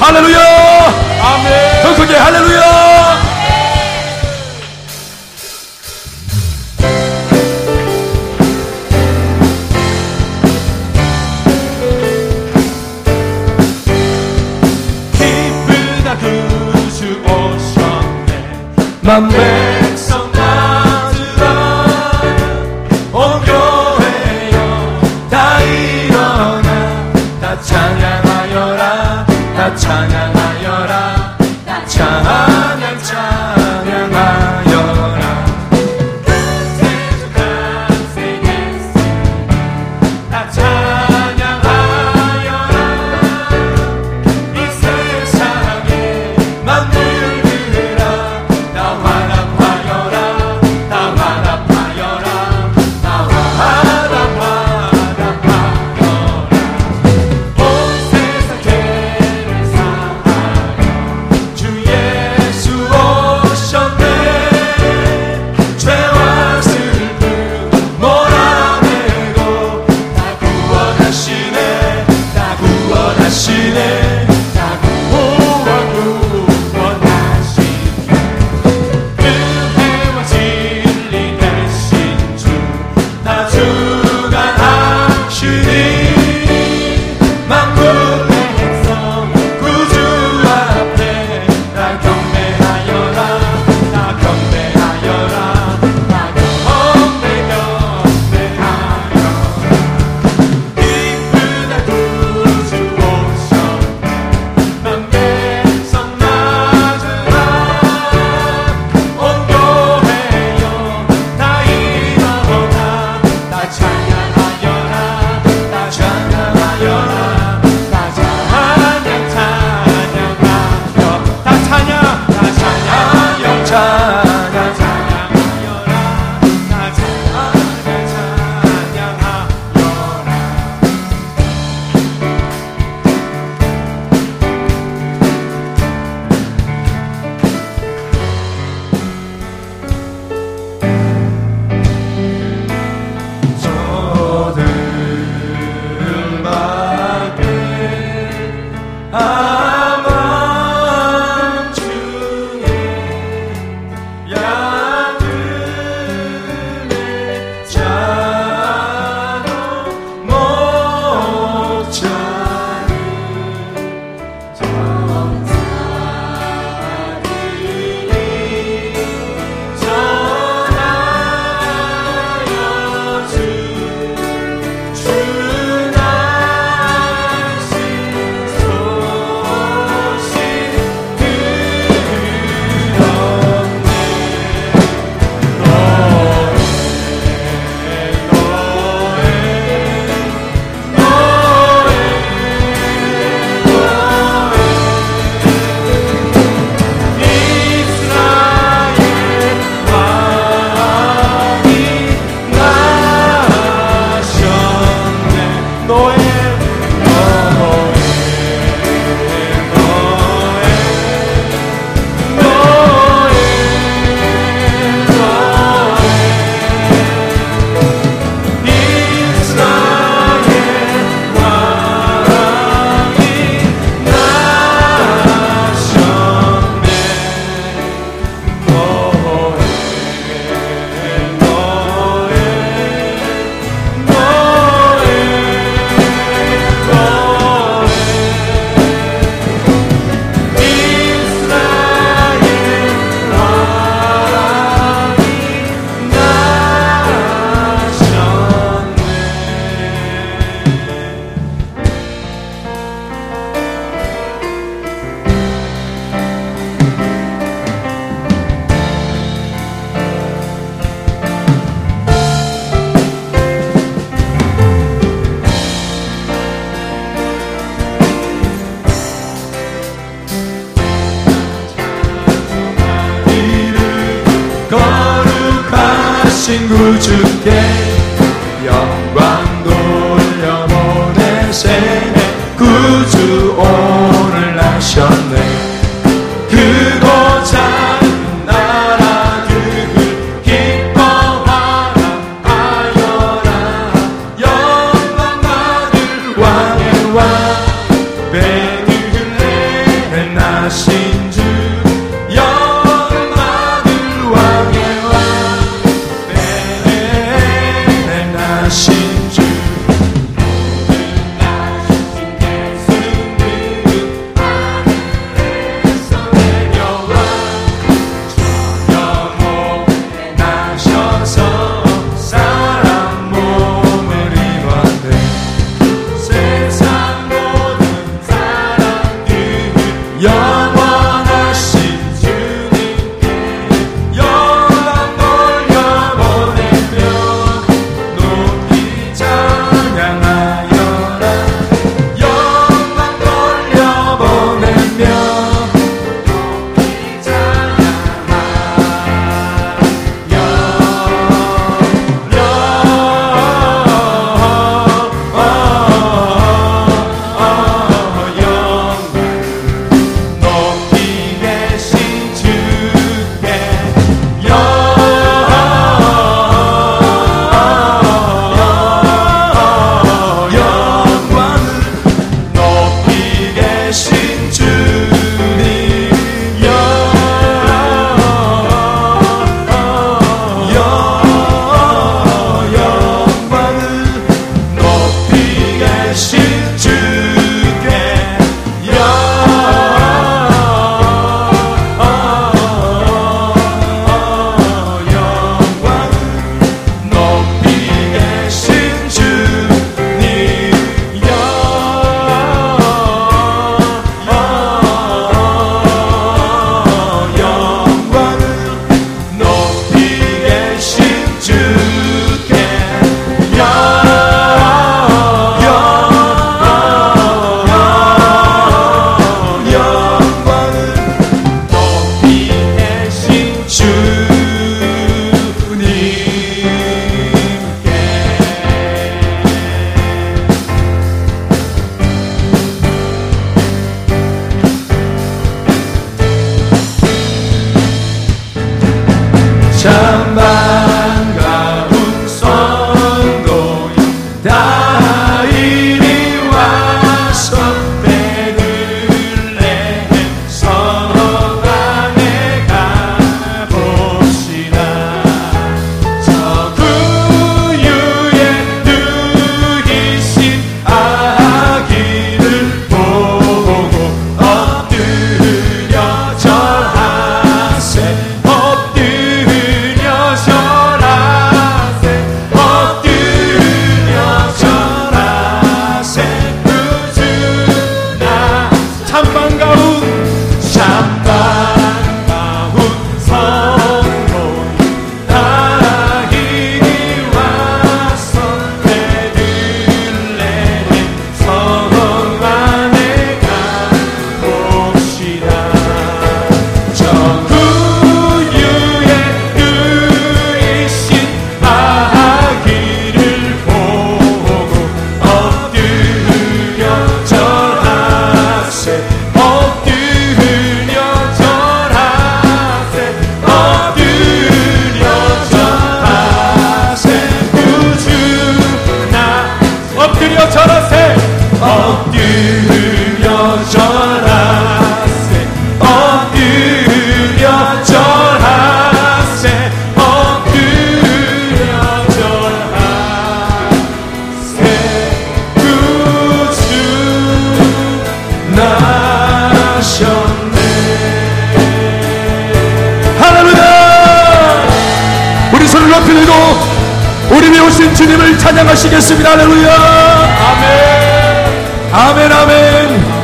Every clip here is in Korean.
할렐루야! 아멘! 더 크게 할렐루야! 기쁘다 그주 오셨네 맘에 to all. 찬양하시겠습니다. 할렐루야. 아멘. 아멘, 아멘.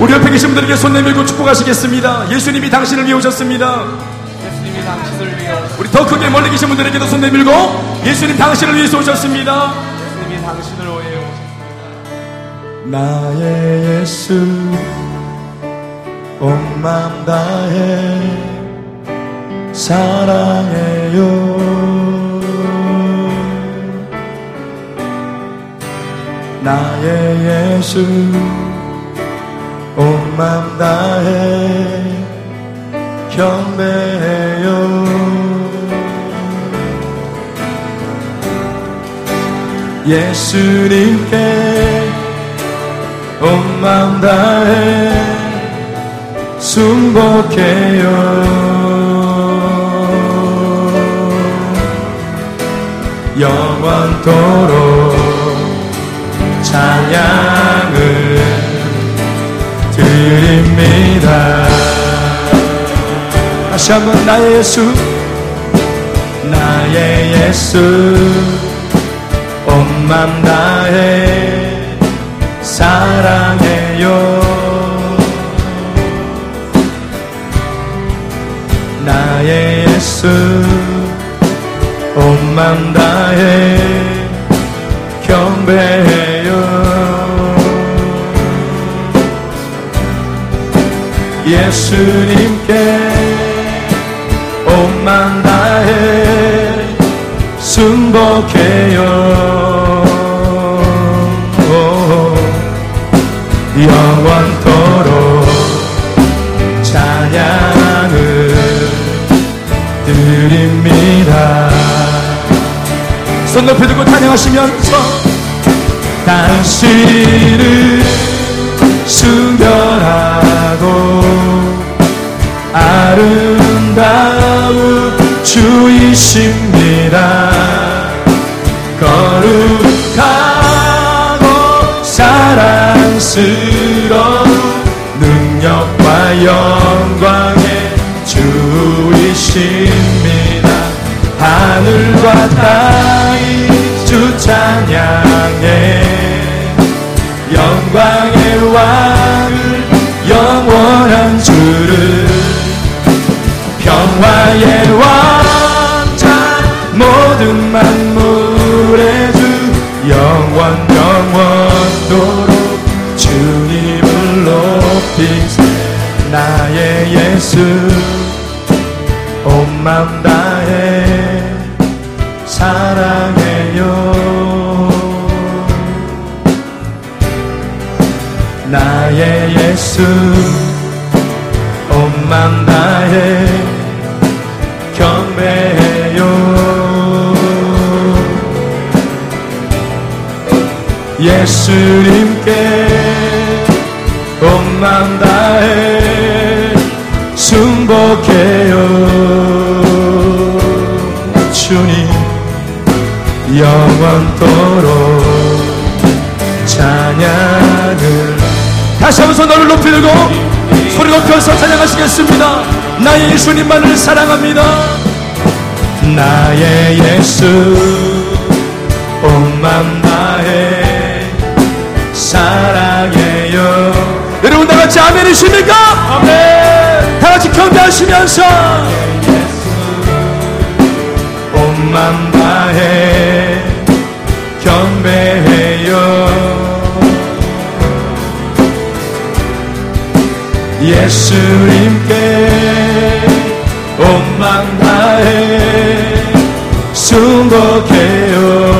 우리 옆에 계신 분들에게 손 내밀고 축복하시겠습니다. 예수님이 당신을 위해 오셨습니다. 예수님이 당신을 위해 우리 더 크게 멀리 계신 분들에게도 손 내밀고 예수님 당신을 위해서 오셨습니다. 예수님이 당신을 위해 오셨습니다. 나의 예수 온맘 다해 사랑해요 나의 예수 온 맘 다해 경배해요. 예수님께 온 마음 다해 순복해 드립니다. 다시 한번 나의 예수 나의 예수. 온맘 다해 사랑해요. 나의 예수 온맘 다해 경배해 예수님께 온맘 다해 순복해요. 영원토록 찬양을 드립니다. 손 높이 들고 찬양하시면서 당신을 주이십니다. 거룩하고 사랑스러운 능력과 영광의 주이십니다. 하늘과 땅이 주 찬양해 영광의 왕을 영원한 주를 평화의 예수 온맘 다해. 사랑해요. 나의 예수. 온맘 다해. 경배해요. 예수님께 온맘 다해 순복해요. 주님 영원토록 찬양을 다시 한번 손을 높이 들고 소리 높여서 찬양하시겠습니다. 나의 예수님만을 사랑합니다. 나의 예수 온맘 다해 사랑해요. 여러분 다같이 아멘이십니까? 아멘 다같이 경배하시면서 온맘 다해 경배해요. 예수님께 온맘 다해 순복해요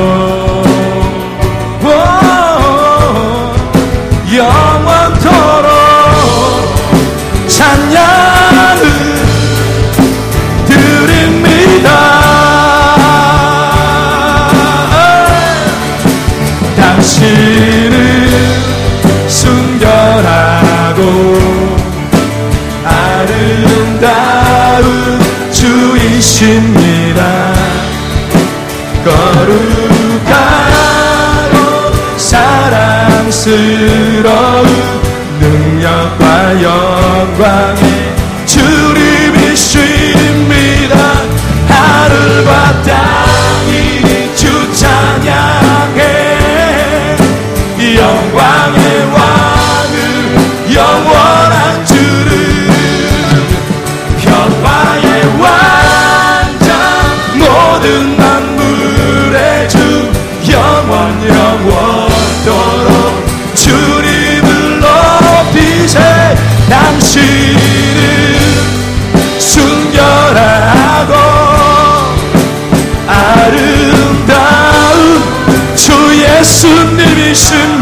땅의 왕을 영원한 주를 현바의 왕자 모든 만물의 주 영원 영원토록 주님을 높이세 당신은 순결하고 아름다운 주 예수님이신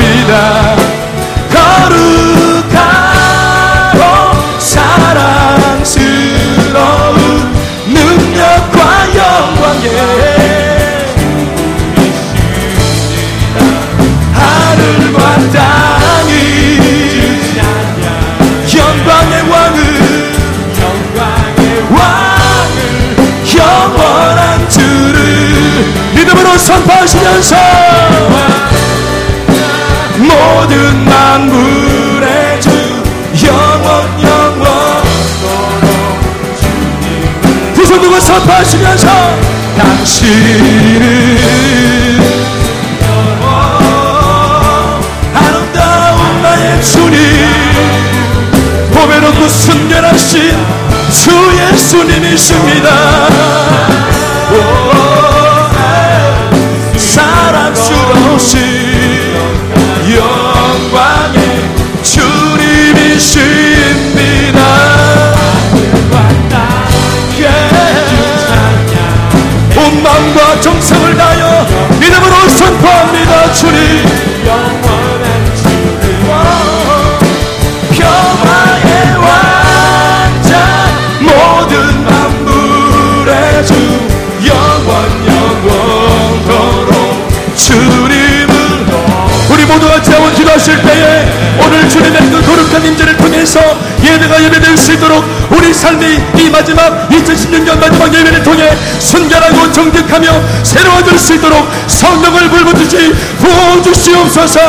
예배가 예배될 수 있도록 우리 삶이 이 마지막 2016년 마지막 예배를 통해 순결하고 정직하며 새로워질 수 있도록 성령을 불붙듯이 부어주시옵소서.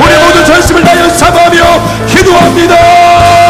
우리 모두 전심을 다해 사과하며 기도합니다.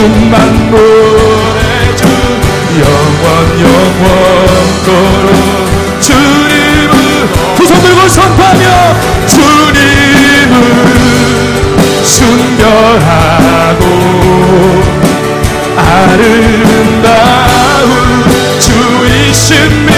모든 만물의 주 영원 영원토록 주님을 두손 들고 선포하며 주님을 순결하고 아름다운 주이신